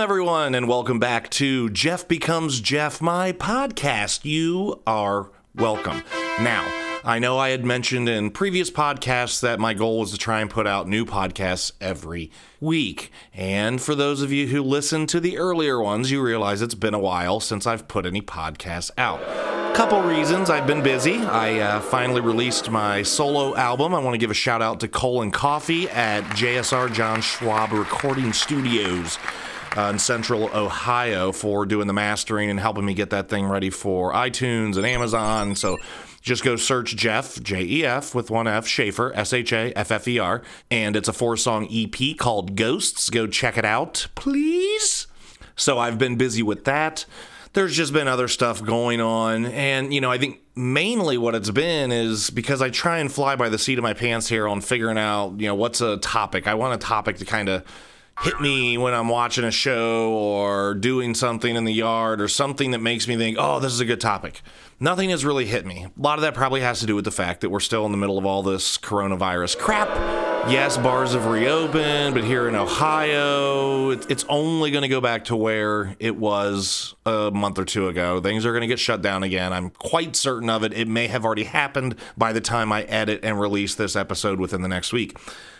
everyone, and welcome back to Jeff Becomes Jeff, my podcast. You are welcome. Now, I know I had mentioned in previous podcasts that my goal was to try and put out new podcasts every week. And for those of you who listened to the earlier ones, you realize it's been a while since I've put any podcasts out. Couple reasons I've been busy. I uh, finally released my solo album. I want to give a shout out to Colin Coffee at JSR John Schwab Recording Studios uh, in central Ohio for doing the mastering and helping me get that thing ready for iTunes and Amazon. So just go search Jeff, J E F with one F, Shaffer, S H A F F E R, and it's a four song EP called Ghosts. Go check it out, please. So I've been busy with that there's just been other stuff going on. And, you know, I think mainly what it's been is because I try and fly by the seat of my pants here on figuring out, you know, what's a topic. I want a topic to kind of hit me when I'm watching a show or doing something in the yard or something that makes me think, oh, this is a good topic. Nothing has really hit me. A lot of that probably has to do with the fact that we're still in the middle of all this coronavirus crap yes, bars have reopened, but here in Ohio, it's only going to go back to where it was a month or two ago. Things are going to get shut down again. I'm quite certain of it. It may have already happened by the time I edit and release this episode within the next week.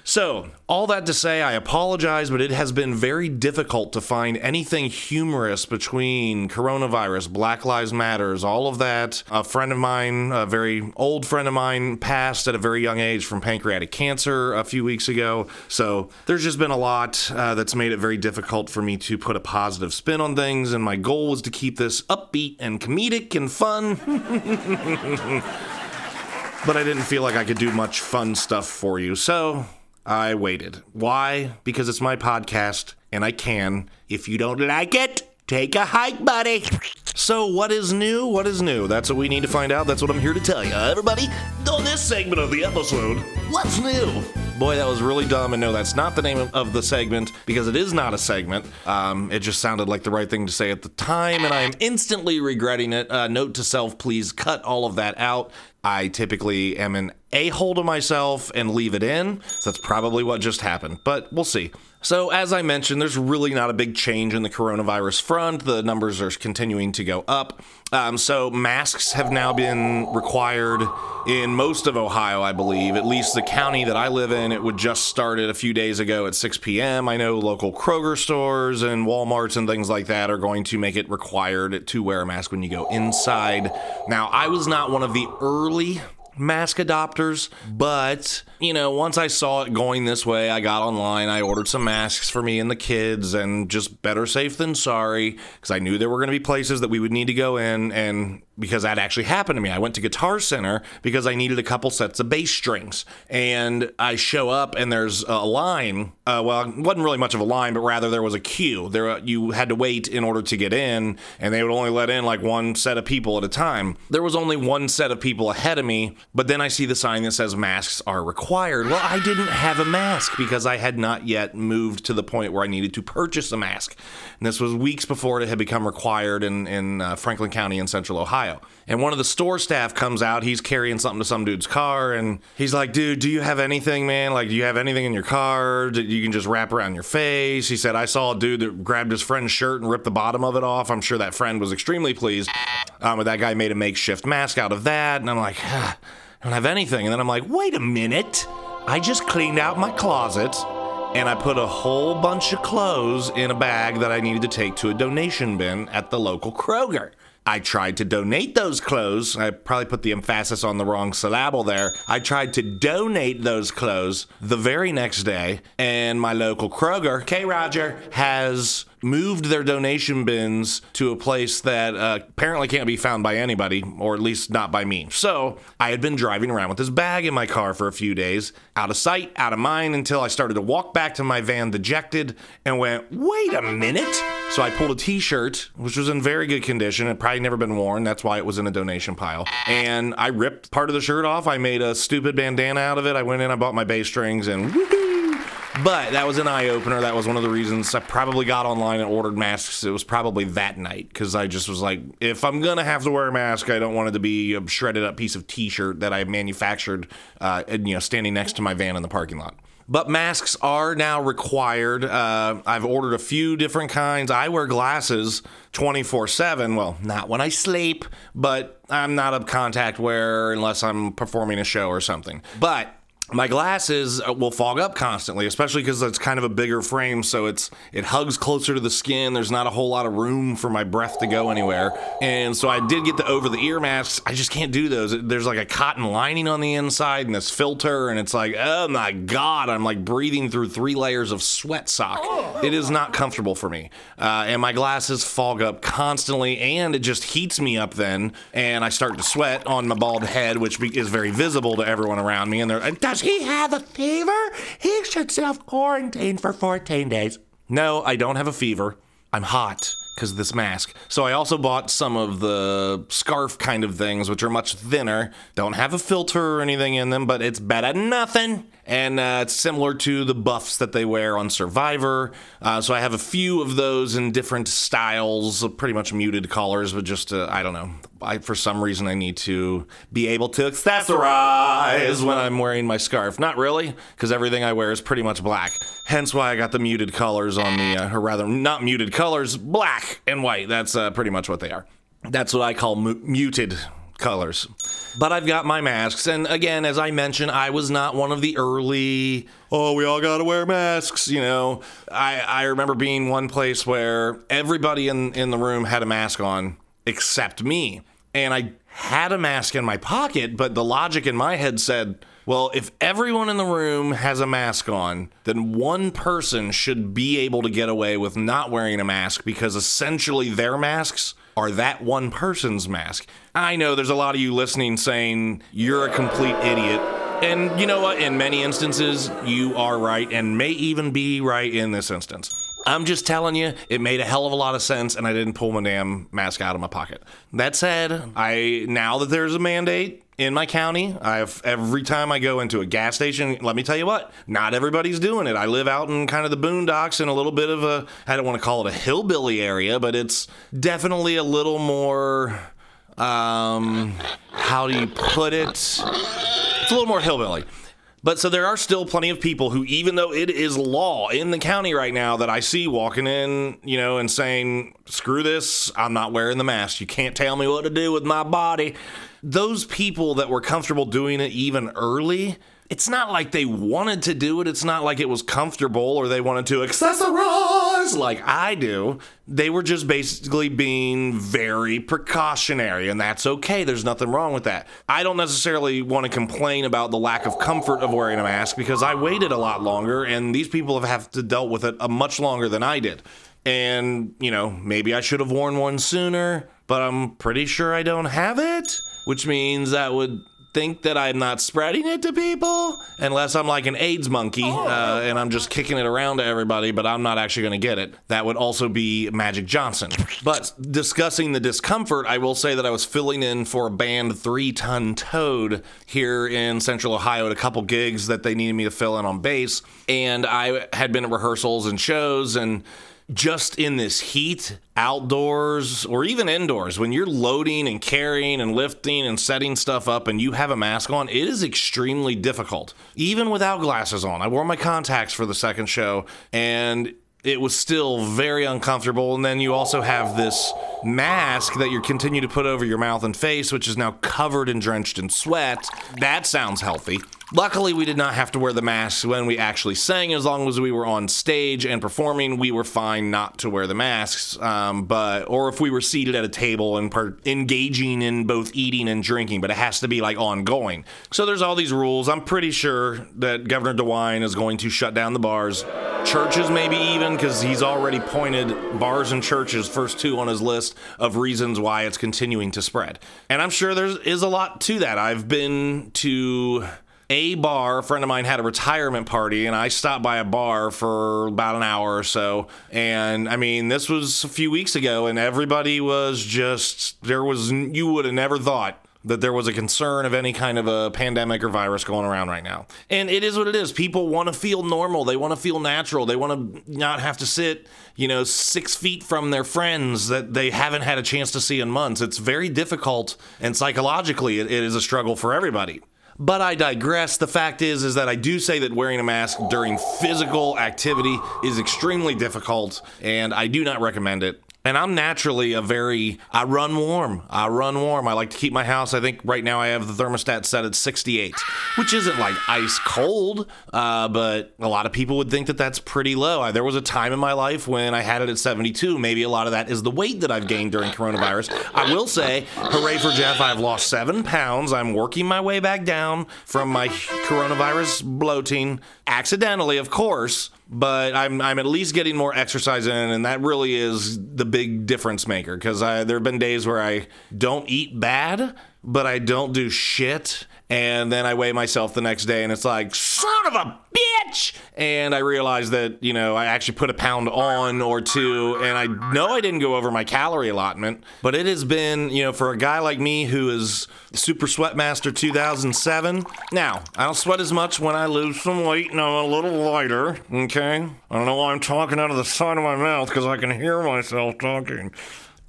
So, all that to say, I apologize, but it has been very difficult to find anything humorous between coronavirus, Black Lives Matters, all of that. A friend of mine, a very old friend of mine, passed at a very young age from pancreatic cancer a few weeks ago. So, there's just been a lot uh, that's made it very difficult for me to put a positive spin on things, and my goal was to keep this upbeat and comedic and fun. but I didn't feel like I could do much fun stuff for you. So, I waited. Why? Because it's my podcast and I can. If you don't like it, take a hike, buddy. So, what is new? What is new? That's what we need to find out. That's what I'm here to tell you. Everybody, on this segment of the episode, what's new? Boy, that was really dumb. And no, that's not the name of the segment because it is not a segment. Um, it just sounded like the right thing to say at the time, and I am instantly regretting it. Uh, note to self, please cut all of that out. I typically am an a hole to myself and leave it in. So that's probably what just happened, but we'll see. So, as I mentioned, there's really not a big change in the coronavirus front. The numbers are continuing to go up. Um, so, masks have now been required in most of Ohio, I believe. At least the county that I live in, it would just started a few days ago at 6 p.m. I know local Kroger stores and Walmarts and things like that are going to make it required to wear a mask when you go inside. Now, I was not one of the early mask adopters, but you know, once I saw it going this way, I got online, I ordered some masks for me and the kids, and just better safe than sorry, because I knew there were going to be places that we would need to go in, and because that actually happened to me. I went to Guitar Center because I needed a couple sets of bass strings, and I show up and there's a line. Uh, well, it wasn't really much of a line, but rather there was a queue. There, you had to wait in order to get in, and they would only let in like one set of people at a time. There was only one set of people ahead of me, but then I see the sign that says masks are required. Well, I didn't have a mask because I had not yet moved to the point where I needed to purchase a mask. And this was weeks before it had become required in, in uh, Franklin County in central Ohio. And one of the store staff comes out. He's carrying something to some dude's car. And he's like, dude, do you have anything, man? Like, do you have anything in your car that you can just wrap around your face? He said, I saw a dude that grabbed his friend's shirt and ripped the bottom of it off. I'm sure that friend was extremely pleased. Um, but that guy made a makeshift mask out of that. And I'm like, ah. I don't have anything. And then I'm like, wait a minute. I just cleaned out my closet and I put a whole bunch of clothes in a bag that I needed to take to a donation bin at the local Kroger. I tried to donate those clothes. I probably put the emphasis on the wrong syllable there. I tried to donate those clothes the very next day, and my local Kroger, K Roger, has moved their donation bins to a place that uh, apparently can't be found by anybody, or at least not by me. So I had been driving around with this bag in my car for a few days, out of sight, out of mind, until I started to walk back to my van dejected and went, wait a minute. So I pulled a t shirt, which was in very good condition. It probably never been worn. That's why it was in a donation pile. And I ripped part of the shirt off. I made a stupid bandana out of it. I went in, I bought my bass strings, and but that was an eye opener. That was one of the reasons I probably got online and ordered masks. It was probably that night because I just was like, if I'm gonna have to wear a mask, I don't want it to be a shredded up piece of T-shirt that I manufactured, uh, and, you know, standing next to my van in the parking lot. But masks are now required. Uh, I've ordered a few different kinds. I wear glasses 24 7. Well, not when I sleep, but I'm not a contact wearer unless I'm performing a show or something. But my glasses uh, will fog up constantly, especially because it's kind of a bigger frame, so it's it hugs closer to the skin. There's not a whole lot of room for my breath to go anywhere, and so I did get the over the ear masks. I just can't do those. There's like a cotton lining on the inside and this filter, and it's like, oh my god, I'm like breathing through three layers of sweat sock. It is not comfortable for me, uh, and my glasses fog up constantly, and it just heats me up then, and I start to sweat on my bald head, which is very visible to everyone around me, and they're does he have a fever? He should self quarantine for 14 days. No, I don't have a fever. I'm hot because of this mask. So I also bought some of the scarf kind of things, which are much thinner. Don't have a filter or anything in them, but it's better than nothing and uh, it's similar to the buffs that they wear on Survivor. Uh, so I have a few of those in different styles, pretty much muted colors, but just uh, I don't know. I, for some reason, I need to be able to accessorize when I'm wearing my scarf. Not really, because everything I wear is pretty much black. Hence why I got the muted colors on the, uh, or rather, not muted colors, black and white. That's uh, pretty much what they are. That's what I call mu- muted colors. But I've got my masks. And again, as I mentioned, I was not one of the early, oh, we all got to wear masks. You know, I, I remember being one place where everybody in, in the room had a mask on except me. And I had a mask in my pocket, but the logic in my head said, well, if everyone in the room has a mask on, then one person should be able to get away with not wearing a mask because essentially their masks are that one person's mask. I know there's a lot of you listening saying you're a complete idiot. And you know what? In many instances, you are right and may even be right in this instance. I'm just telling you, it made a hell of a lot of sense, and I didn't pull my damn mask out of my pocket. That said, I now that there's a mandate in my county, I've every time I go into a gas station, let me tell you what, not everybody's doing it. I live out in kind of the boondocks in a little bit of a I don't want to call it a hillbilly area, but it's definitely a little more um how do you put it? It's a little more hillbilly. But so there are still plenty of people who, even though it is law in the county right now, that I see walking in, you know, and saying, screw this, I'm not wearing the mask. You can't tell me what to do with my body. Those people that were comfortable doing it even early, it's not like they wanted to do it. It's not like it was comfortable or they wanted to accessorize like I do. They were just basically being very precautionary, and that's okay. There's nothing wrong with that. I don't necessarily want to complain about the lack of comfort of wearing a mask because I waited a lot longer, and these people have have to dealt with it a much longer than I did. And, you know, maybe I should have worn one sooner, but I'm pretty sure I don't have it, which means that would think that I'm not spreading it to people unless I'm like an AIDS monkey uh, and I'm just kicking it around to everybody, but I'm not actually going to get it. That would also be Magic Johnson. But discussing the discomfort, I will say that I was filling in for a band Three Ton Toad here in Central Ohio at a couple gigs that they needed me to fill in on bass. And I had been at rehearsals and shows and just in this heat, outdoors or even indoors, when you're loading and carrying and lifting and setting stuff up and you have a mask on, it is extremely difficult. Even without glasses on. I wore my contacts for the second show and it was still very uncomfortable. And then you also have this mask that you continue to put over your mouth and face, which is now covered and drenched in sweat. That sounds healthy. Luckily, we did not have to wear the masks when we actually sang. As long as we were on stage and performing, we were fine not to wear the masks. Um, but or if we were seated at a table and per- engaging in both eating and drinking, but it has to be like ongoing. So there's all these rules. I'm pretty sure that Governor DeWine is going to shut down the bars, churches maybe even because he's already pointed bars and churches first two on his list of reasons why it's continuing to spread. And I'm sure there is a lot to that. I've been to a bar. A friend of mine had a retirement party, and I stopped by a bar for about an hour or so. And I mean, this was a few weeks ago, and everybody was just there was you would have never thought that there was a concern of any kind of a pandemic or virus going around right now. And it is what it is. People want to feel normal. They want to feel natural. They want to not have to sit, you know, six feet from their friends that they haven't had a chance to see in months. It's very difficult, and psychologically, it, it is a struggle for everybody. But I digress. The fact is is that I do say that wearing a mask during physical activity is extremely difficult and I do not recommend it. And I'm naturally a very, I run warm. I run warm. I like to keep my house. I think right now I have the thermostat set at 68, which isn't like ice cold, uh, but a lot of people would think that that's pretty low. There was a time in my life when I had it at 72. Maybe a lot of that is the weight that I've gained during coronavirus. I will say, hooray for Jeff, I've lost seven pounds. I'm working my way back down from my coronavirus bloating, accidentally, of course but I'm I'm at least getting more exercise in, and that really is the big difference maker. Because there have been days where I don't eat bad, but I don't do shit, and then I weigh myself the next day, and it's like son of a bitch, and I realize that you know I actually put a pound on or two, and I know I didn't go over my calorie allotment, but it has been you know for a guy like me who is Super Sweatmaster 2007. Now I don't sweat as much when I lose some weight, and I'm a little lighter. Okay, I don't know why I'm talking out of the side of my mouth because I can hear myself talking,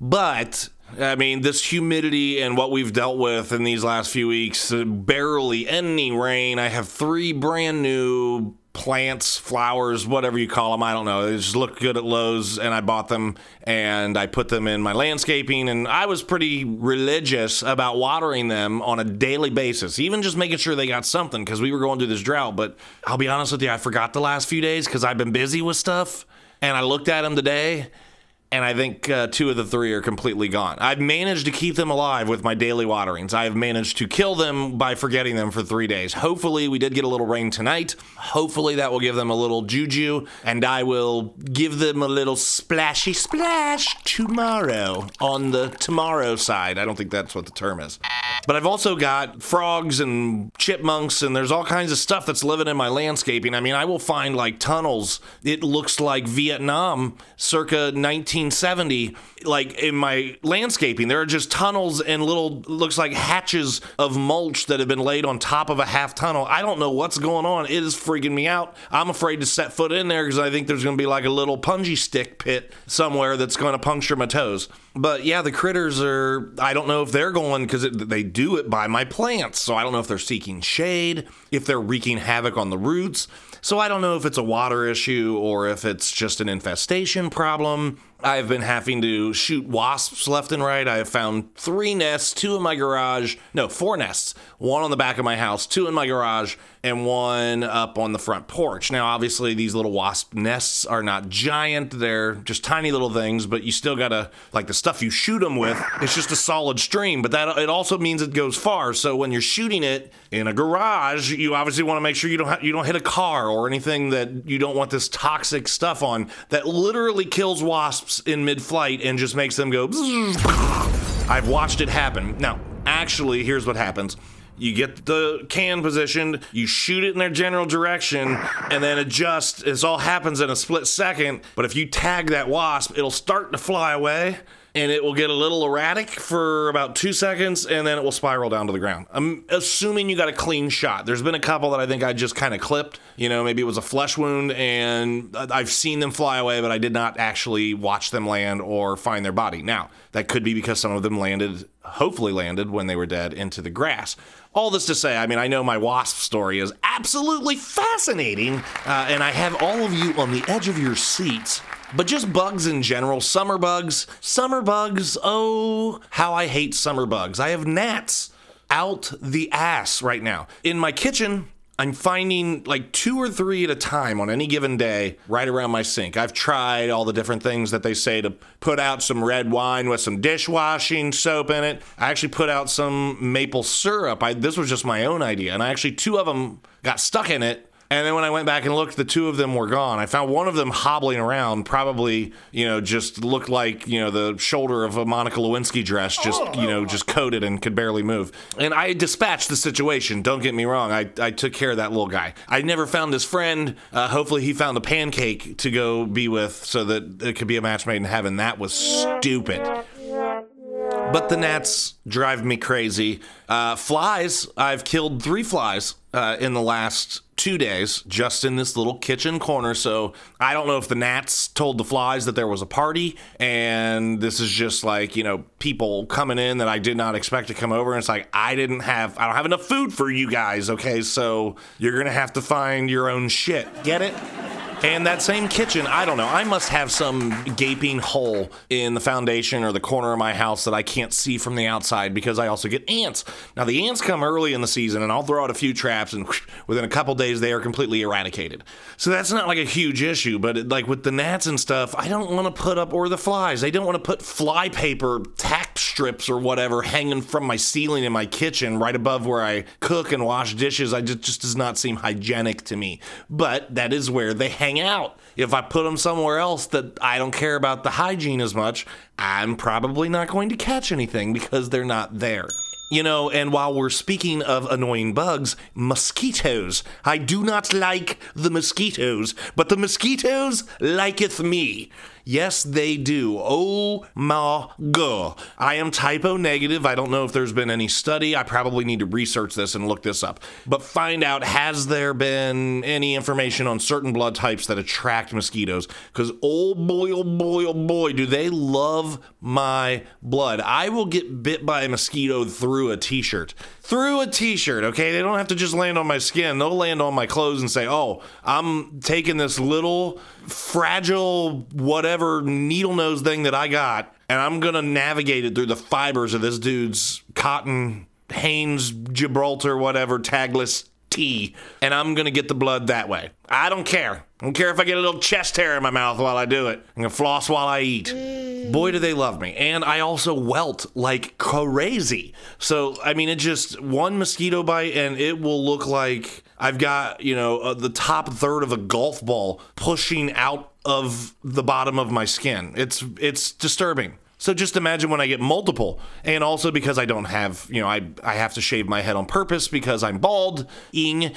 but I mean, this humidity and what we've dealt with in these last few weeks, uh, barely any rain. I have three brand new plants, flowers, whatever you call them. I don't know. They just look good at Lowe's, and I bought them and I put them in my landscaping. And I was pretty religious about watering them on a daily basis, even just making sure they got something because we were going through this drought. But I'll be honest with you, I forgot the last few days because I've been busy with stuff. And I looked at them today and I think uh, two of the three are completely gone. I've managed to keep them alive with my daily waterings. I have managed to kill them by forgetting them for three days. Hopefully, we did get a little rain tonight. Hopefully, that will give them a little juju, and I will give them a little splashy splash tomorrow on the tomorrow side. I don't think that's what the term is. But I've also got frogs and chipmunks, and there's all kinds of stuff that's living in my landscaping. I mean, I will find like tunnels. It looks like Vietnam circa 1970 like in my landscaping there are just tunnels and little looks like hatches of mulch that have been laid on top of a half tunnel. I don't know what's going on. It is freaking me out. I'm afraid to set foot in there because i think there's going to be like a little punji stick pit somewhere that's going to puncture my toes. But yeah the critters are i don't know if they're going because they do it by my plants so i don't know if they're seeking shade if they're wreaking havoc on the roots. So I don't know if it's a water issue or if it's just an infestation problem. I've been having to shoot wasps left and right. I have found three nests, two in my garage. No, four nests. One on the back of my house, two in my garage, and one up on the front porch. Now, obviously, these little wasp nests are not giant. They're just tiny little things, but you still gotta, like the stuff you shoot them with, it's just a solid stream. But that it also means it goes far. So when you're shooting it in a garage, you obviously want to make sure you don't ha- you don't hit a car or anything that you don't want this toxic stuff on that literally kills wasps in mid flight and just makes them go. I've watched it happen. Now, actually, here's what happens. You get the can positioned, you shoot it in their general direction, and then adjust. This all happens in a split second. But if you tag that wasp, it'll start to fly away and it will get a little erratic for about two seconds and then it will spiral down to the ground. I'm assuming you got a clean shot. There's been a couple that I think I just kind of clipped. You know, maybe it was a flesh wound and I've seen them fly away, but I did not actually watch them land or find their body. Now, that could be because some of them landed, hopefully landed when they were dead into the grass. All this to say, I mean, I know my wasp story is absolutely fascinating, uh, and I have all of you on the edge of your seats but just bugs in general. Summer bugs. Summer bugs. Oh, how I hate summer bugs. I have gnats out the ass right now. In my kitchen, I'm finding like two or three at a time on any given day right around my sink. I've tried all the different things that they say to put out some red wine with some dishwashing soap in it. I actually put out some maple syrup. I, this was just my own idea. And I actually, two of them got stuck in it and then when I went back and looked, the two of them were gone. I found one of them hobbling around, probably, you know, just looked like, you know, the shoulder of a Monica Lewinsky dress, just, you know, just coated and could barely move. And I dispatched the situation. Don't get me wrong. I, I took care of that little guy. I never found his friend. Uh, hopefully he found a pancake to go be with so that it could be a match made in heaven. That was stupid. But the gnats drive me crazy. Uh, flies, I've killed three flies uh, in the last two days just in this little kitchen corner. So I don't know if the gnats told the flies that there was a party and this is just like, you know, people coming in that I did not expect to come over. And it's like, I didn't have, I don't have enough food for you guys. Okay. So you're going to have to find your own shit. Get it? And that same kitchen, I don't know. I must have some gaping hole in the foundation or the corner of my house that I can't see from the outside because I also get ants. Now, the ants come early in the season, and I'll throw out a few traps, and within a couple days, they are completely eradicated. So that's not like a huge issue, but it, like with the gnats and stuff, I don't want to put up, or the flies, I don't want to put fly paper, tack strips, or whatever hanging from my ceiling in my kitchen right above where I cook and wash dishes. I just, just does not seem hygienic to me. But that is where they hang hang out. If I put them somewhere else that I don't care about the hygiene as much, I'm probably not going to catch anything because they're not there. You know, and while we're speaking of annoying bugs, mosquitoes. I do not like the mosquitoes, but the mosquitoes liketh me. Yes, they do. Oh my god. I am type O negative. I don't know if there's been any study. I probably need to research this and look this up. But find out has there been any information on certain blood types that attract mosquitoes? Because oh boy, oh boy, oh boy, do they love my blood. I will get bit by a mosquito through a t shirt. Through a t shirt, okay? They don't have to just land on my skin, they'll land on my clothes and say, oh, I'm taking this little fragile whatever needle nose thing that I got, and I'm gonna navigate it through the fibers of this dude's cotton Hanes Gibraltar whatever tagless tee, and I'm gonna get the blood that way. I don't care. I don't care if I get a little chest hair in my mouth while I do it. I'm gonna floss while I eat. Boy, do they love me. And I also welt like crazy. So, I mean, it just one mosquito bite and it will look like I've got, you know, uh, the top third of a golf ball pushing out of the bottom of my skin. It's it's disturbing. So just imagine when I get multiple, and also because I don't have, you know, I I have to shave my head on purpose because I'm bald. Ing,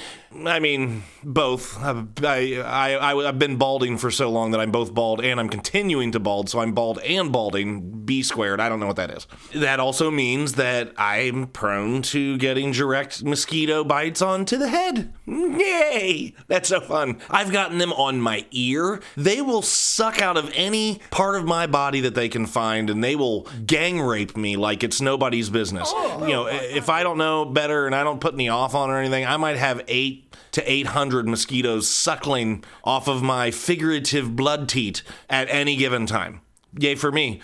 I mean both. I I, I have been balding for so long that I'm both bald and I'm continuing to bald, so I'm bald and balding. B squared. I don't know what that is. That also means that I'm prone to getting direct mosquito bites onto the head. Yay! That's so fun. I've gotten them on my ear. They will suck out of any part of my body that they can find and they will gang rape me like it's nobody's business. Oh. You know, if I don't know better and I don't put any off on or anything, I might have eight to 800 mosquitoes suckling off of my figurative blood teat at any given time. Yay for me.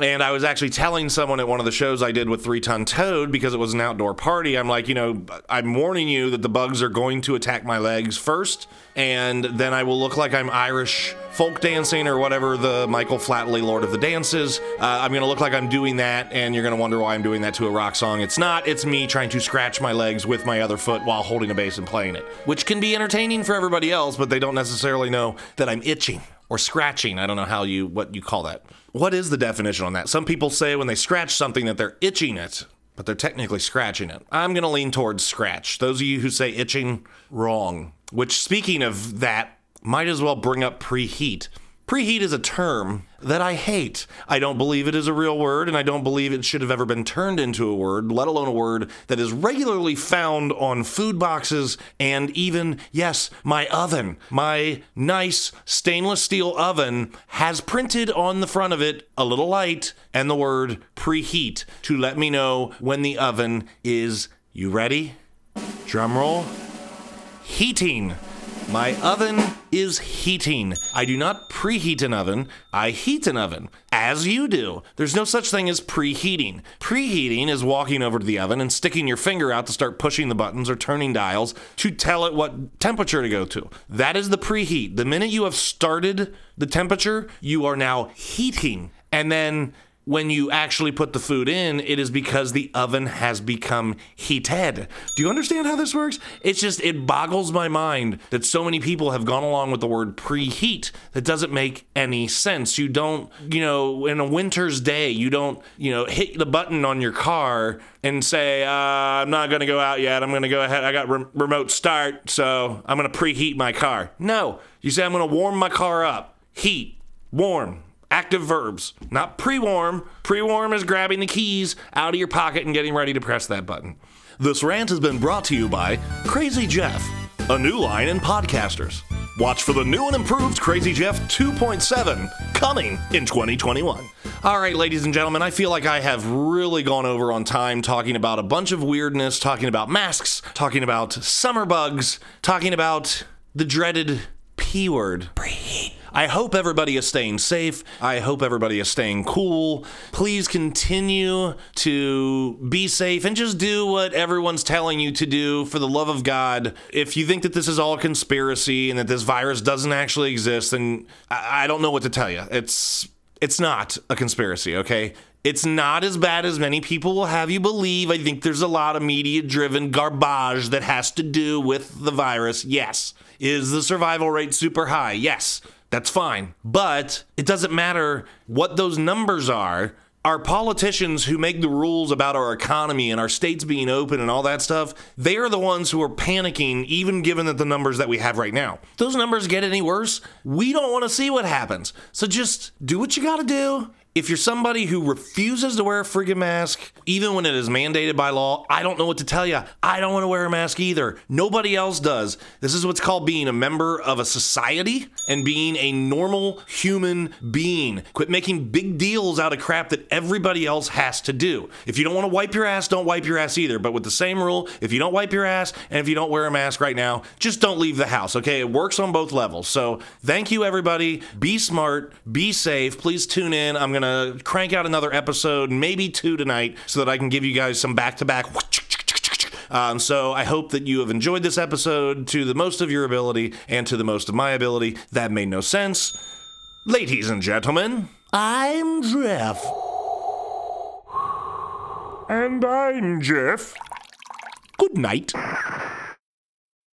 And I was actually telling someone at one of the shows I did with Three Ton Toad because it was an outdoor party. I'm like, you know, I'm warning you that the bugs are going to attack my legs first, and then I will look like I'm Irish folk dancing or whatever the Michael Flatley Lord of the Dance is. Uh, I'm going to look like I'm doing that, and you're going to wonder why I'm doing that to a rock song. It's not, it's me trying to scratch my legs with my other foot while holding a bass and playing it, which can be entertaining for everybody else, but they don't necessarily know that I'm itching or scratching. I don't know how you what you call that. What is the definition on that? Some people say when they scratch something that they're itching it, but they're technically scratching it. I'm going to lean towards scratch. Those of you who say itching, wrong. Which, speaking of that, might as well bring up preheat. Preheat is a term that I hate. I don't believe it is a real word, and I don't believe it should have ever been turned into a word, let alone a word that is regularly found on food boxes and even, yes, my oven. My nice stainless steel oven has printed on the front of it a little light and the word preheat to let me know when the oven is, you ready? Drum roll. Heating. My oven is heating. I do not preheat an oven, I heat an oven, as you do. There's no such thing as preheating. Preheating is walking over to the oven and sticking your finger out to start pushing the buttons or turning dials to tell it what temperature to go to. That is the preheat. The minute you have started the temperature, you are now heating. And then when you actually put the food in, it is because the oven has become heated. Do you understand how this works? It's just, it boggles my mind that so many people have gone along with the word preheat that doesn't make any sense. You don't, you know, in a winter's day, you don't, you know, hit the button on your car and say, uh, I'm not going to go out yet. I'm going to go ahead. I got re- remote start, so I'm going to preheat my car. No, you say, I'm going to warm my car up. Heat, warm, active verbs, not pre warm. Pre warm is grabbing the keys out of your pocket and getting ready to press that button. This rant has been brought to you by Crazy Jeff, a new line in podcasters. Watch for the new and improved Crazy Jeff 2.7 coming in 2021. All right, ladies and gentlemen, I feel like I have really gone over on time talking about a bunch of weirdness, talking about masks, talking about summer bugs, talking about the dreaded P word. Preheat. I hope everybody is staying safe. I hope everybody is staying cool. Please continue to be safe and just do what everyone's telling you to do for the love of God. If you think that this is all a conspiracy and that this virus doesn't actually exist, then I, don't know what to tell you. It's it's not a conspiracy, okay? It's not as bad as many people will have you believe. I think there's a lot of media driven garbage that has to do with the virus. Yes. Is the survival rate super high? Yes. That's fine. But it doesn't matter what those numbers are. Our politicians who make the rules about our economy and our states being open and all that stuff, they are the ones who are panicking, even given that the numbers that we have right now. Those numbers get any worse, we don't want to see what happens. So just do what you got to do if you're somebody who refuses to wear a friggin' mask, even when it is mandated by law, I don't know what to tell you. I don't want to wear a mask either. Nobody else does. This is what's called being a member of a society and being a normal human being. Quit making big deals out of crap that everybody else has to do. If you don't want to wipe your ass, don't wipe your ass either. But with the same rule, if you don't wipe your ass and if you don't wear a mask right now, just don't leave the house, okay? It works on both levels. So thank you, everybody. Be smart, be safe. Please tune in. I'm going to gonna crank out another episode, maybe two tonight, so that I can give you guys some back to back. Um, so I hope that you have enjoyed this episode to the most of your ability and to the most of my ability. That made no sense. Ladies and gentlemen, I'm Jeff. And I'm Jeff. Good night.